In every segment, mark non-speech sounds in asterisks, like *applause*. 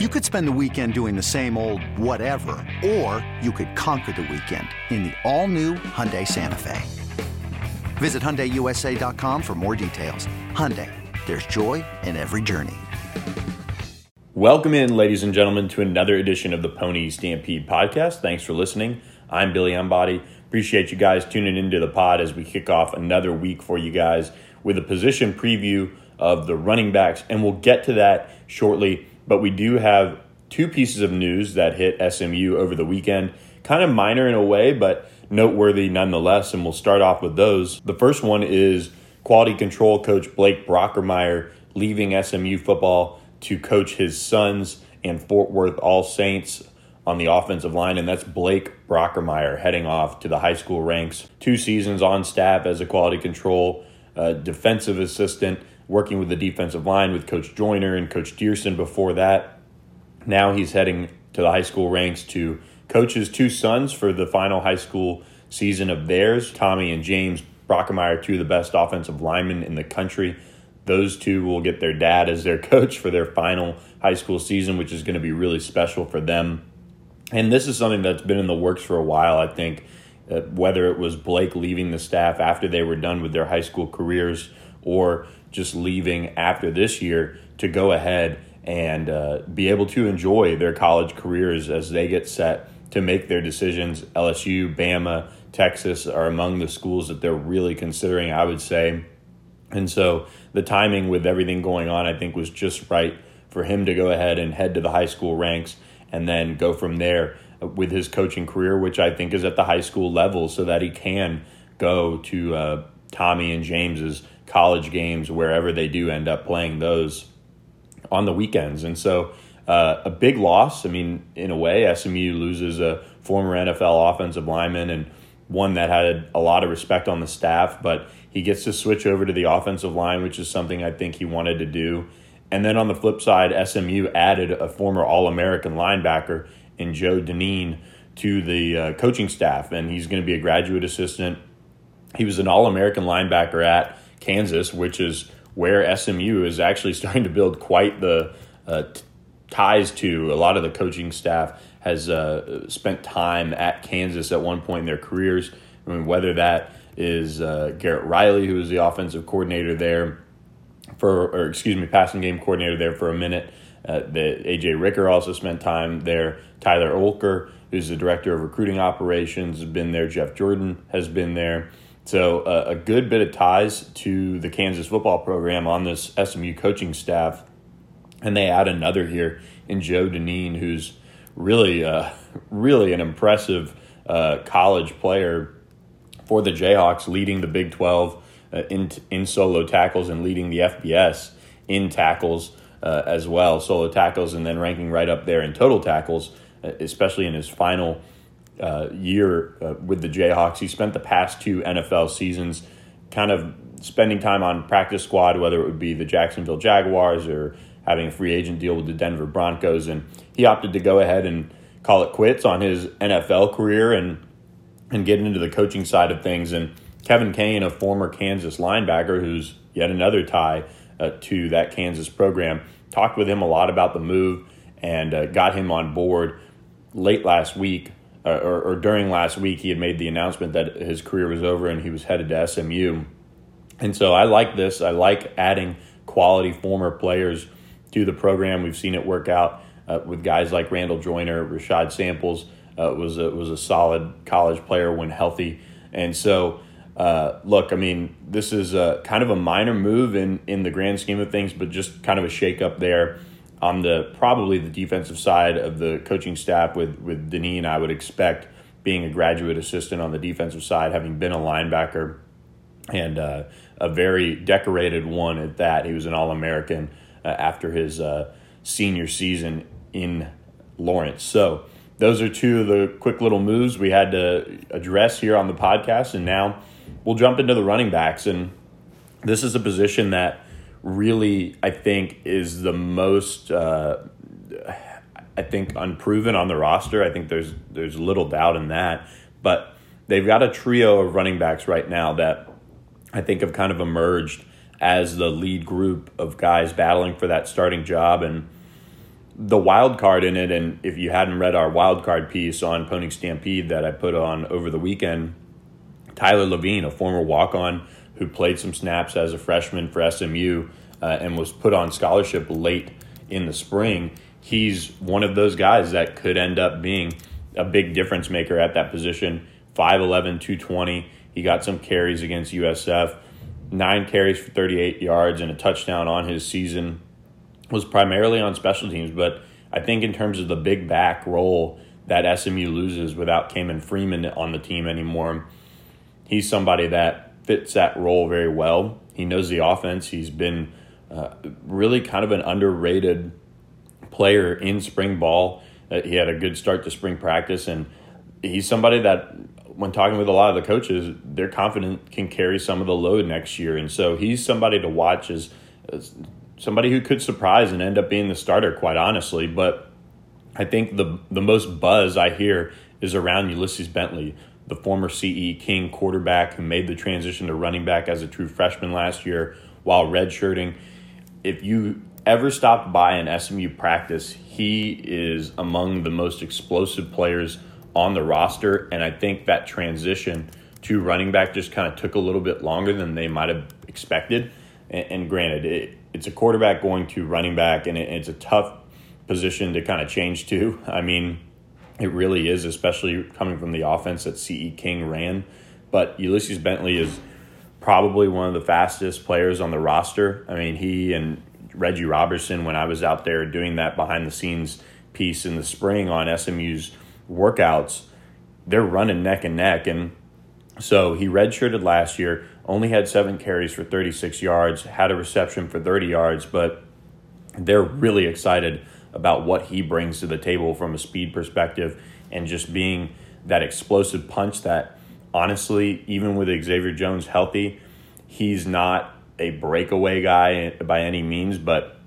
You could spend the weekend doing the same old whatever, or you could conquer the weekend in the all-new Hyundai Santa Fe. Visit HyundaiUSA.com for more details. Hyundai, there's joy in every journey. Welcome in, ladies and gentlemen, to another edition of the Pony Stampede podcast. Thanks for listening. I'm Billy Embody. Appreciate you guys tuning into the pod as we kick off another week for you guys with a position preview of the running backs, and we'll get to that shortly. But we do have two pieces of news that hit SMU over the weekend, kind of minor in a way, but noteworthy nonetheless. And we'll start off with those. The first one is quality control coach Blake Brockermeyer leaving SMU football to coach his sons and Fort Worth All Saints on the offensive line, and that's Blake Brockermeyer heading off to the high school ranks. Two seasons on staff as a quality control uh, defensive assistant working with the defensive line with Coach Joyner and Coach Dearson before that. Now he's heading to the high school ranks to coach his two sons for the final high school season of theirs. Tommy and James Brockermeyer, two of the best offensive linemen in the country. Those two will get their dad as their *laughs* coach for their final high school season, which is going to be really special for them. And this is something that's been in the works for a while, I think. Uh, whether it was Blake leaving the staff after they were done with their high school careers or just leaving after this year to go ahead and uh, be able to enjoy their college careers as they get set to make their decisions. LSU, Bama, Texas are among the schools that they're really considering, I would say. And so the timing with everything going on, I think, was just right for him to go ahead and head to the high school ranks and then go from there with his coaching career, which I think is at the high school level, so that he can go to uh, Tommy and James's college games, wherever they do end up playing those on the weekends. And so uh, a big loss. I mean, in a way, SMU loses a former NFL offensive lineman and one that had a lot of respect on the staff, but he gets to switch over to the offensive line, which is something I think he wanted to do. And then on the flip side, SMU added a former All American linebacker in Joe Dineen to the uh, coaching staff, and he's going to be a graduate assistant. He was an All American linebacker at Kansas, which is where SMU is actually *laughs* starting to build quite the uh, t- ties to. A lot of the coaching staff has uh, spent time at Kansas at one point in their careers. I mean, whether that is uh, Garrett Riley, who was the offensive coordinator there for, or excuse me, passing game coordinator there for a minute. Uh, the AJ Ricker also spent time there. Tyler Olker, who's the director of recruiting operations, has been there. Jeff Jordan has been there. So uh, a good bit of ties to the Kansas football program on this SMU coaching staff, and they add another here in Joe Dineen, who's really, uh, *laughs* really an impressive uh, college player for the Jayhawks, leading the Big Twelve uh, in in solo tackles and leading the FBS in tackles uh, as well, solo tackles, and then ranking right up there in total tackles, uh, especially in his final uh, year uh, with the Jayhawks. He spent the past two NFL seasons kind of spending time on practice squad, whether it would be the Jacksonville Jaguars or having a free agent deal with the Denver Broncos. And he opted to go ahead and call it quits on his NFL career and and get into the coaching side of things. And Kevin Kane, a former Kansas linebacker, who's yet another tie uh, to that Kansas program, talked with him a lot about the move and uh, got him on board late last week or, or, during last week, he had made the announcement that his career was over and he was headed to SMU. And so I like this. I like adding quality former players to the program. We've seen it work out uh, with guys like Randall Joyner, Rashad Samples uh, was a, was a solid college player when healthy. And so, uh, look, I mean, this is a, kind of a minor move in in the grand scheme of things, but just kind of a shakeup there on the probably the defensive side of the coaching staff with with Dineen, I would expect being a graduate assistant on the defensive side, having been a linebacker and uh, a very decorated one at that. He was an All American uh, after his uh, senior season in Lawrence. So those are two of the quick little moves we had to address here on the podcast, and now we'll jump into the running backs. And this is a position that really, I think, is the most. Uh, I think unproven on the roster. I think there's there's little doubt in that, but they've got a trio of running backs right now that I think have kind of emerged as the lead group of guys battling for that starting job. And the wild card in it, and if you hadn't read our wild card piece on Pony Stampede that I put on over the weekend, Tyler Lavine, a former walk on who played some snaps as a freshman for SMU uh, and was put on scholarship late in the spring, he's one of those guys that could end up being a big difference maker at that position. 5'11, 220. He got some carries against USF, nine carries for 38 yards and a touchdown on his season was primarily on special teams, but I think in terms of the big back role that SMU loses without Ke'Mon Freeman on the team anymore, he's somebody that fits that role very well. He knows the offense. He's been uh, really kind of an underrated player in spring ball. Uh, he had a good start to spring practice, and he's somebody that, when talking with a lot of the coaches, they're confident can carry some of the load next year. And so he's somebody to watch as, as somebody who could surprise and end up being the starter, quite honestly. But I think the the most buzz I hear is around Ulysses Bentley, the former CE King quarterback who made the transition to running back as a true freshman last year while redshirting. If you ever stopped by an SMU practice, he is among the most explosive players on the roster, and I think that transition to running back just kind of took a little bit longer than they might have expected. And, and granted, it, it's a quarterback going to running back, and it, it's a tough position to kind of change to. I mean, it really is, especially coming from the offense that CE King ran. But Ulysses Bentley is probably one of the fastest players on the roster. I mean, he and Reggie Roberson, when I was out there doing that behind the scenes piece in the spring on SMU's workouts, they're running neck and neck. And so he redshirted last year, only had seven carries for 36 yards, had a reception for 30 yards, but they're really excited about what he brings to the table from a speed perspective and just being that explosive punch that honestly, even with Xavier Jones healthy, he's not a breakaway guy by any means, but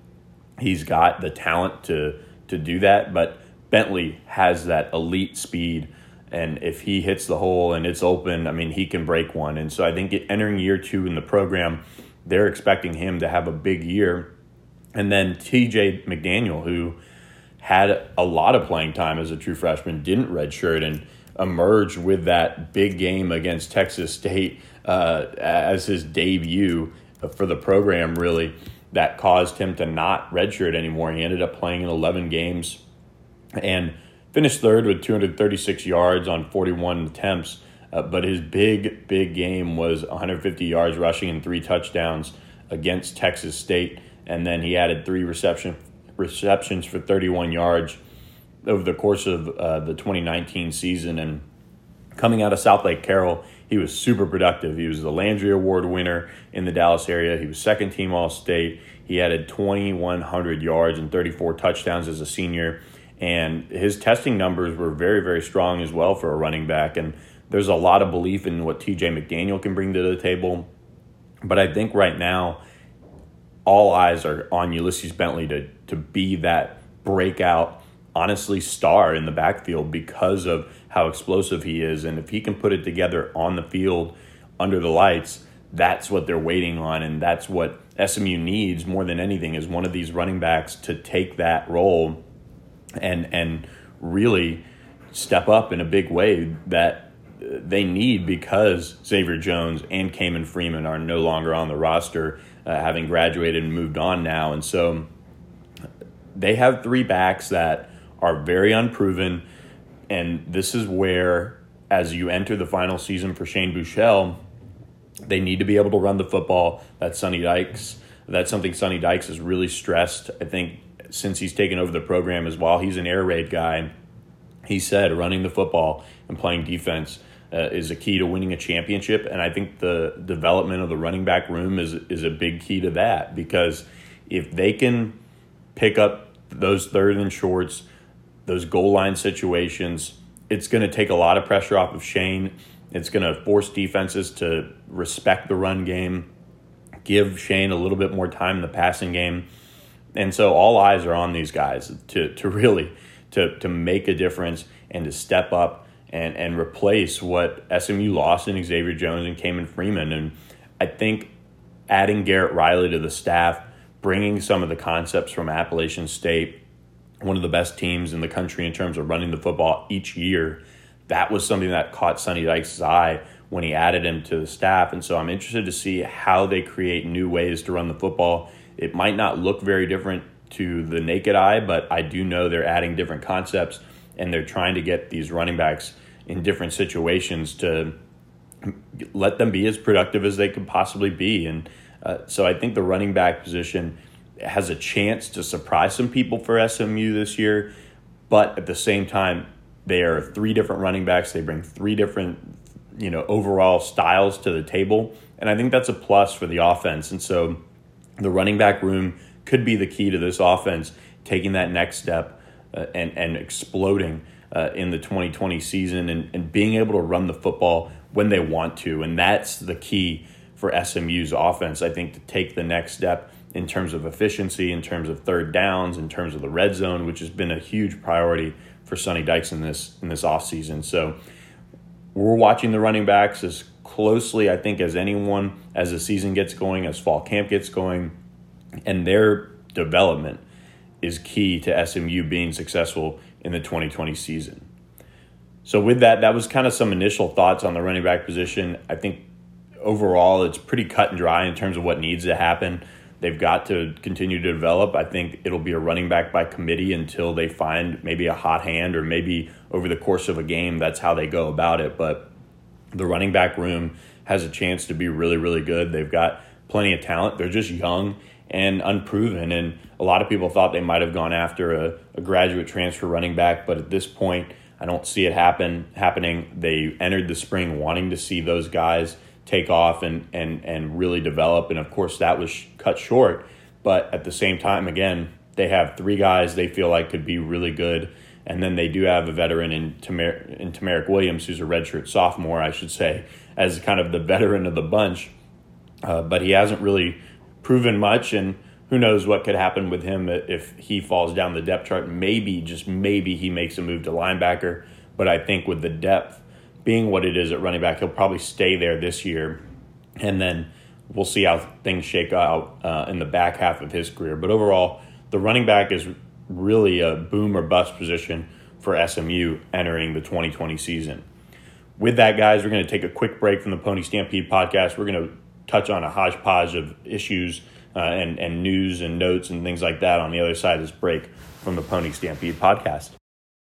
he's got the talent to to do that. But Bentley has that elite speed and if he hits the hole and it's open, I mean, he can break one. And so I think entering year two in the program, they're expecting him to have a big year. And then TJ McDaniel, who had a lot of playing time as a true freshman, didn't redshirt and emerged with that big game against Texas State uh, as his debut for the program, really, that caused him to not redshirt anymore. He ended up playing in 11 games. And Finished third with 236 yards on 41 attempts, uh, but his big, big game was 150 yards rushing and three touchdowns against Texas State. And then he added three reception, receptions for 31 yards over the course of uh, the 2019 season. And coming out of Southlake Carroll, he was super productive. He was the Landry Award winner in the Dallas area. He was second team All State. He added 2,100 yards and 34 touchdowns as a senior and his testing numbers were very, very strong as well for a running back. And there's a lot of belief in what TJ McDaniel can bring to the table. But I think right now, all eyes are on Ulysses Bentley to, to be that breakout, honestly, star in the backfield because of how explosive he is. And if he can put it together on the field under the lights, that's what they're waiting on. And that's what SMU needs more than anything is one of these running backs to take that role and and really step up in a big way that they need because Xavier Jones and Ke'Mon Freeman are no longer on the roster, uh, having graduated and moved on now, and so they have three backs that are very unproven, and this is where, as you enter the final season for Shane Buechele, they need to be able to run the football. That's Sonny Dykes. That's something Sonny Dykes has really stressed. I think since he's taken over the program as well. He's an air raid guy. He said running the football and playing defense uh, is a key to winning a championship, and I think the development of the running back room is is a big key to that because if they can pick up those third and shorts, those goal line situations, it's going to take a lot of pressure off of Shane. It's going to force defenses to respect the run game, give Shane a little bit more time in the passing game and so all eyes are on these guys to, to really to, to make a difference and to step up and, and replace what SMU lost in Xavier Jones and Ke'Mon Freeman. And I think adding Garrett Riley to the staff, bringing some of the concepts from Appalachian State, one of the best teams in the country in terms of running the football each year. That was something that caught Sonny Dykes' eye when he added him to the staff. And so I'm interested to see how they create new ways to run the football. It might not look very different to the naked eye, but I do know they're adding different concepts and they're trying to get these running backs in different situations to let them be as productive as they could possibly be. And uh, so I think the running back position has a chance to surprise some people for SMU this year, but at the same time, they are three different running backs. They bring three different, you know, overall styles to the table, and I think that's a plus for the offense. And so, the running back room could be the key to this offense taking that next step and and exploding uh, in the 2020 season and, and being able to run the football when they want to, and that's the key for SMU's offense. I think to take the next step in terms of efficiency, in terms of third downs, in terms of the red zone, which has been a huge priority for Sonny Dykes in this in this offseason. So we're watching the running backs as closely, I think, as anyone as the season gets going, as fall camp gets going, and their development is key to SMU being successful in the 2020 season. So with that, that was kind of some initial thoughts on the running back position. I think overall it's pretty cut and dry in terms of what needs to happen. They've got to continue to develop. I think it'll be a running back by committee until they find maybe a hot hand or maybe over the course of a game, that's how they go about it. But the running back room has a chance to be really, really good. They've got plenty of talent. They're just young and unproven. And a lot of people thought they might have gone after a, a graduate transfer running back, but at this point, I don't see it happen happening. They entered the spring wanting to see those guys take off and and and really develop. And of course, that was cut short. But at the same time, again, they have three guys they feel like could be really good. And then they do have a veteran in, Tamer- in Tamarick Williams, who's a redshirt sophomore, I should say, as kind of the veteran of the bunch. Uh, but he hasn't really proven much, and who knows what could happen with him if he falls down the depth chart. Maybe, just maybe, he makes a move to linebacker. But I think with the depth being what it is at running back, he'll probably stay there this year, and then we'll see how things shake out uh, in the back half of his career. But overall, the running back is really a boom or bust position for SMU entering the 2020 season. With that, guys, we're going to take a quick break from the Pony Stampede podcast. We're going to touch on a hodgepodge of issues uh, and, and news and notes and things like that on the other side of this break from the Pony Stampede podcast.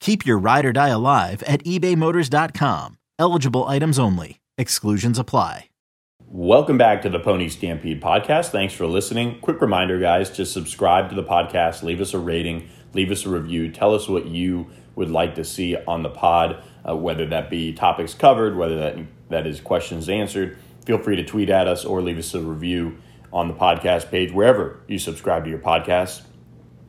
Keep your ride or die alive at ebaymotors.com. Eligible items only. Exclusions apply. Welcome back to the Pony Stampede podcast. Thanks for listening. Quick reminder, guys, to subscribe to the podcast, leave us a rating, leave us a review, tell us what you would like to see on the pod, uh, whether that be topics covered, whether that that is questions answered. Feel free to tweet at us or leave us a review on the podcast page wherever you subscribe to your podcast.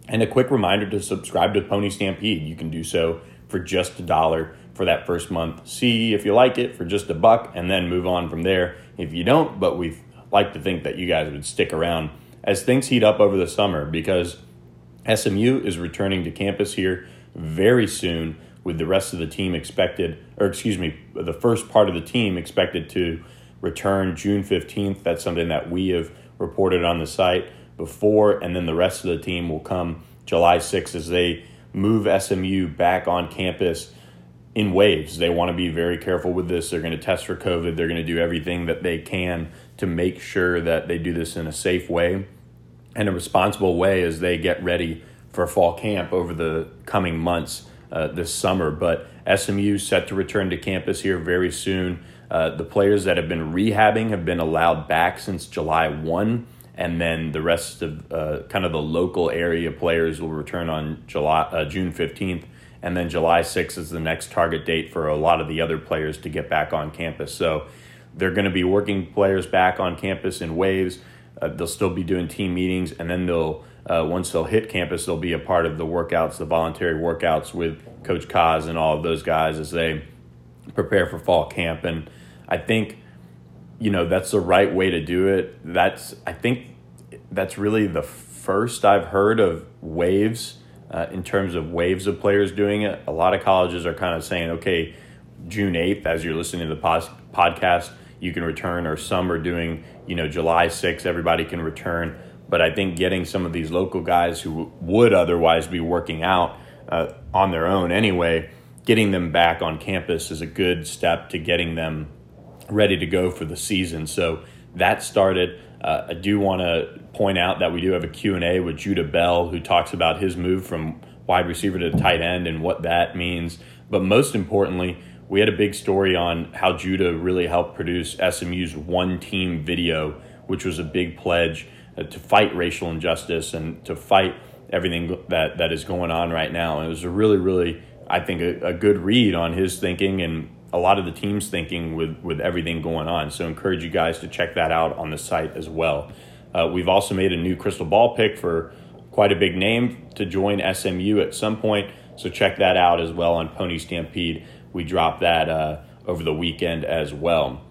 And a quick reminder to subscribe to Pony Stampede. You can do so for just a dollar for that first month. See if you like it for just a buck and then move on from there if you don't, but we like to think that you guys would stick around as things heat up over the summer because SMU is returning to campus here very soon with the rest of the team expected, or excuse me, the first part of the team expected to return June 15th. That's something that we have reported on the site before, and then the rest of the team will come July 6th as they move SMU back on campus in waves. They want to be very careful with this. They're going to test for COVID. They're going to do everything that they can to make sure that they do this in a safe way and a responsible way as they get ready for fall camp over the coming months uh, this summer. But SMU set to return to campus here very soon. Uh, the players that have been rehabbing have been allowed back since July 1, and then the rest of uh, kind of the local area players will return on July uh, June 15th, and then July 6th is the next target date for a lot of the other players to get back on campus. So they're going to be working players back on campus in waves. Uh, they'll still be doing team meetings, and then they'll uh, once they'll hit campus, they'll be a part of the workouts, the voluntary workouts with Coach Kaz and all of those guys as they prepare for fall camp. And I think, you know, that's the right way to do it. That's I think that's really the first I've heard of waves uh, in terms of waves of players doing it. A lot of colleges are kind of saying, okay, June eighth, as you're listening to the pos- podcast, you can return, or some are doing, you know, July 6th, everybody can return. But I think getting some of these local guys who would otherwise be working out uh, on their own anyway, getting them back on campus is a good step to getting them ready to go for the season. So that started. Uh, I do want to point out that we do have a Q&A with Judah Bell who talks about his move from wide receiver to tight end and what that means. But most importantly, we had a big story on how Judah really helped produce SMU's one team video, which was a big pledge uh, to fight racial injustice and to fight everything that, that is going on right now. And it was a really, really, I think, a, a good read on his thinking and a lot of the team's thinking with, with everything going on. So encourage you guys to check that out on the site as well. Uh, we've also made a new crystal ball pick for quite a big name to join SMU at some point. So check that out as well on Pony Stampede we dropped that uh, over the weekend as well.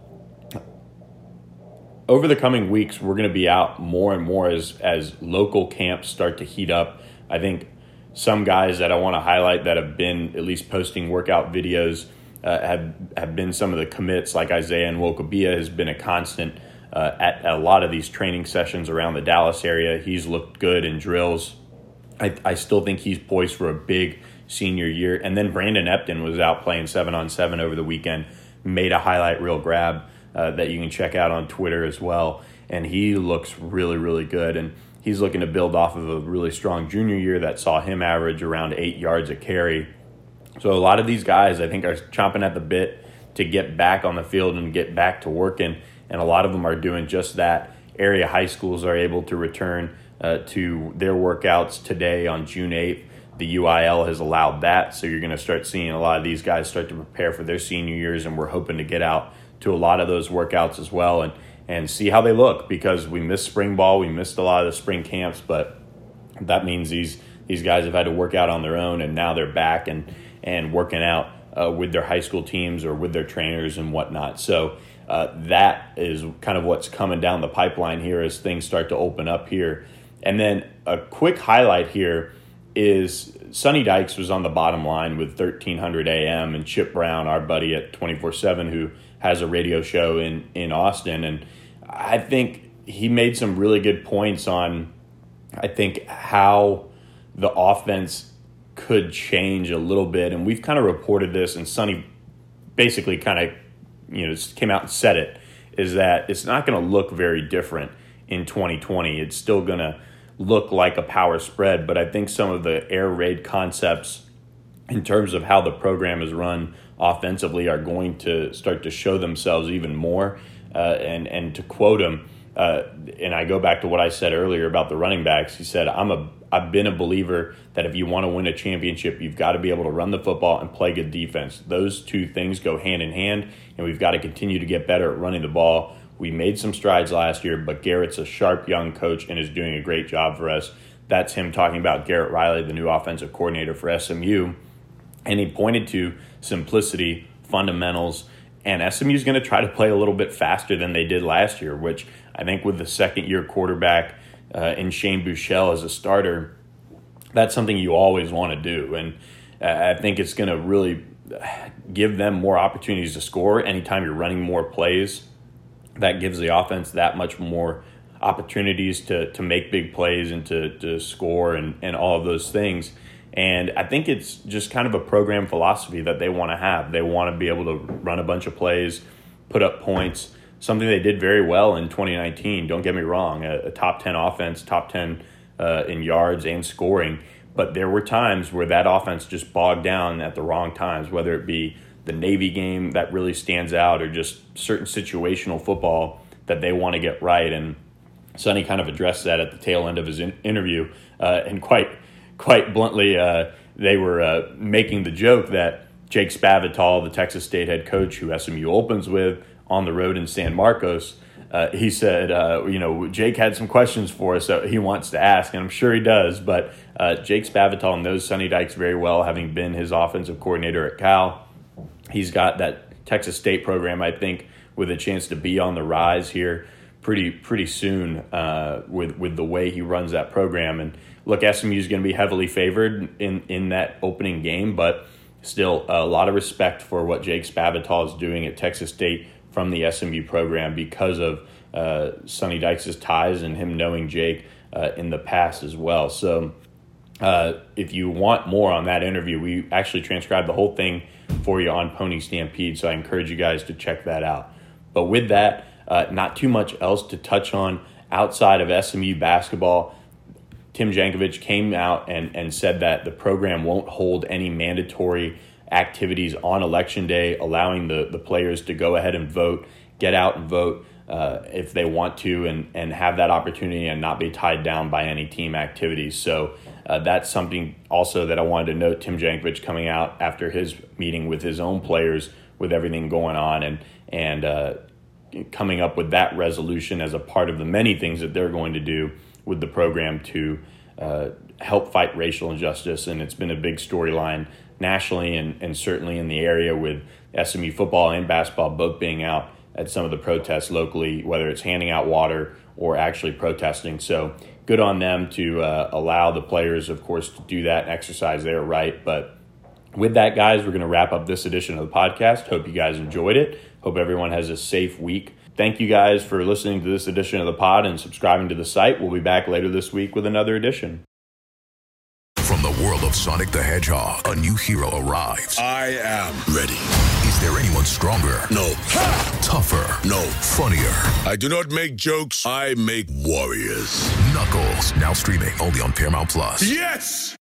Over the coming weeks, we're going to be out more and more as as local camps start to heat up. I think some guys that I want to highlight that have been at least posting workout videos uh, have have been some of the commits, like Isaiah Nwokobia has been a constant uh, at, at, a lot of these training sessions around the Dallas area. He's looked good in drills. I, I still think he's poised for a big senior year. And then Brandon Epton was out playing seven on seven over the weekend, made a highlight reel grab uh, that you can check out on Twitter as well. And he looks really, really good. And he's looking to build off of a really strong junior year that saw him average around eight yards a carry. So a lot of these guys, I think, are chomping at the bit to get back on the field and get back to working. And a lot of them are doing just that. Area high schools are able to return uh, to their workouts today on June 8th the UIL has allowed that. So you're going to start seeing a lot of these guys start to prepare for their senior years, and we're hoping to get out to a lot of those workouts as well and and see how they look because we missed spring ball, we missed a lot of the spring camps, but that means these these guys have had to work out on their own, and now they're back and and working out uh, with their high school teams or with their trainers and whatnot. So. Uh, that is kind of what's coming down the pipeline here as things start to open up here. And then a quick highlight here is Sonny Dykes was on the bottom line with 1300 AM and Chip Brown, our buddy at 24 7, who has a radio show in, in Austin. And I think he made some really good points on, I think, how the offense could change a little bit. And we've kind of reported this, and Sonny basically kind of, you know, came out and said it, is that it's not going to look very different in 2020. It's still going to look like a power spread, but I think some of the air raid concepts in terms of how the program is run offensively are going to start to show themselves even more. Uh, and and to quote him, uh, and I go back to what I said earlier about the running backs. He said, "I'm a I've been a believer that if you want to win a championship, you've got to be able to run the football and play good defense. Those two things go hand in hand, and we've got to continue to get better at running the ball we made some strides last year, but Garrett's a sharp young coach and is doing a great job for us. That's him talking about Garrett Riley, the new offensive coordinator for SMU. And he pointed to simplicity, fundamentals, and SMU is going to try to play a little bit faster than they did last year, which I think with the second year quarterback uh, in Shane Buechele as a starter, that's something you always want to do. And uh, I think it's going to really give them more opportunities to score anytime you're running more plays that gives the offense that much more opportunities to to make big plays and to to score and and all of those things. And I think it's just kind of a program philosophy that they want to have. They want to be able to run a bunch of plays, put up points, something they did very well in 2019. Don't get me wrong, a, a top 10 offense, top 10 uh, in yards and scoring. But there were times where that offense just bogged down at the wrong times, whether it be the Navy game that really stands out or just certain situational football that they want to get right. And Sonny kind of addressed that at the tail end of his in- interview, uh, and quite quite bluntly, uh, they were uh, making the joke that Jake Spavital, the Texas State head coach who SMU opens with on the road in San Marcos, uh, he said, uh, you know, Jake had some questions for us that he wants to ask, and I'm sure he does. But uh, Jake Spavital knows Sonny Dykes very well, having been his offensive coordinator at Cal. He's got that Texas State program, I think, with a chance to be on the rise here pretty pretty soon uh, with with the way he runs that program. And look, SMU is going to be heavily favored in in that opening game, but still a lot of respect for what Jake Spavital is doing at Texas State from the SMU program because of uh, Sonny Dykes' ties and him knowing Jake uh, in the past as well. So. Uh, if you want more on that interview, we actually transcribed the whole thing for you on Pony Stampede, so I encourage you guys to check that out. But with that, uh, not too much else to touch on outside of SMU basketball. Tim Jankovich came out and, and said that the program won't hold any mandatory activities on election day, allowing the, the players to go ahead and vote, get out and vote uh, if they want to, and, and have that opportunity and not be tied down by any team activities. So uh, that's something also that I wanted to note. Tim Jankovich coming out after his meeting with his own players with everything going on and and uh, coming up with that resolution as a part of the many things that they're going to do with the program to uh, help fight racial injustice. And it's been a big storyline nationally and, and certainly in the area with SMU football and basketball both being out at some of the protests locally, whether it's handing out water or actually protesting. So good on them to uh, allow the players, of course, to do that and exercise their right. But with that, guys, we're going to wrap up this edition of the podcast. Hope you guys enjoyed it. Hope everyone has a safe week. Thank you guys for listening to this edition of the pod and subscribing to the site. We'll be back later this week with another edition. From the world of Sonic the Hedgehog, a new hero arrives. I am ready. Is there anyone stronger? No. Tougher? No. Funnier? I do not make jokes, I make warriors. Knuckles, now streaming only on Paramount Plus. Yes!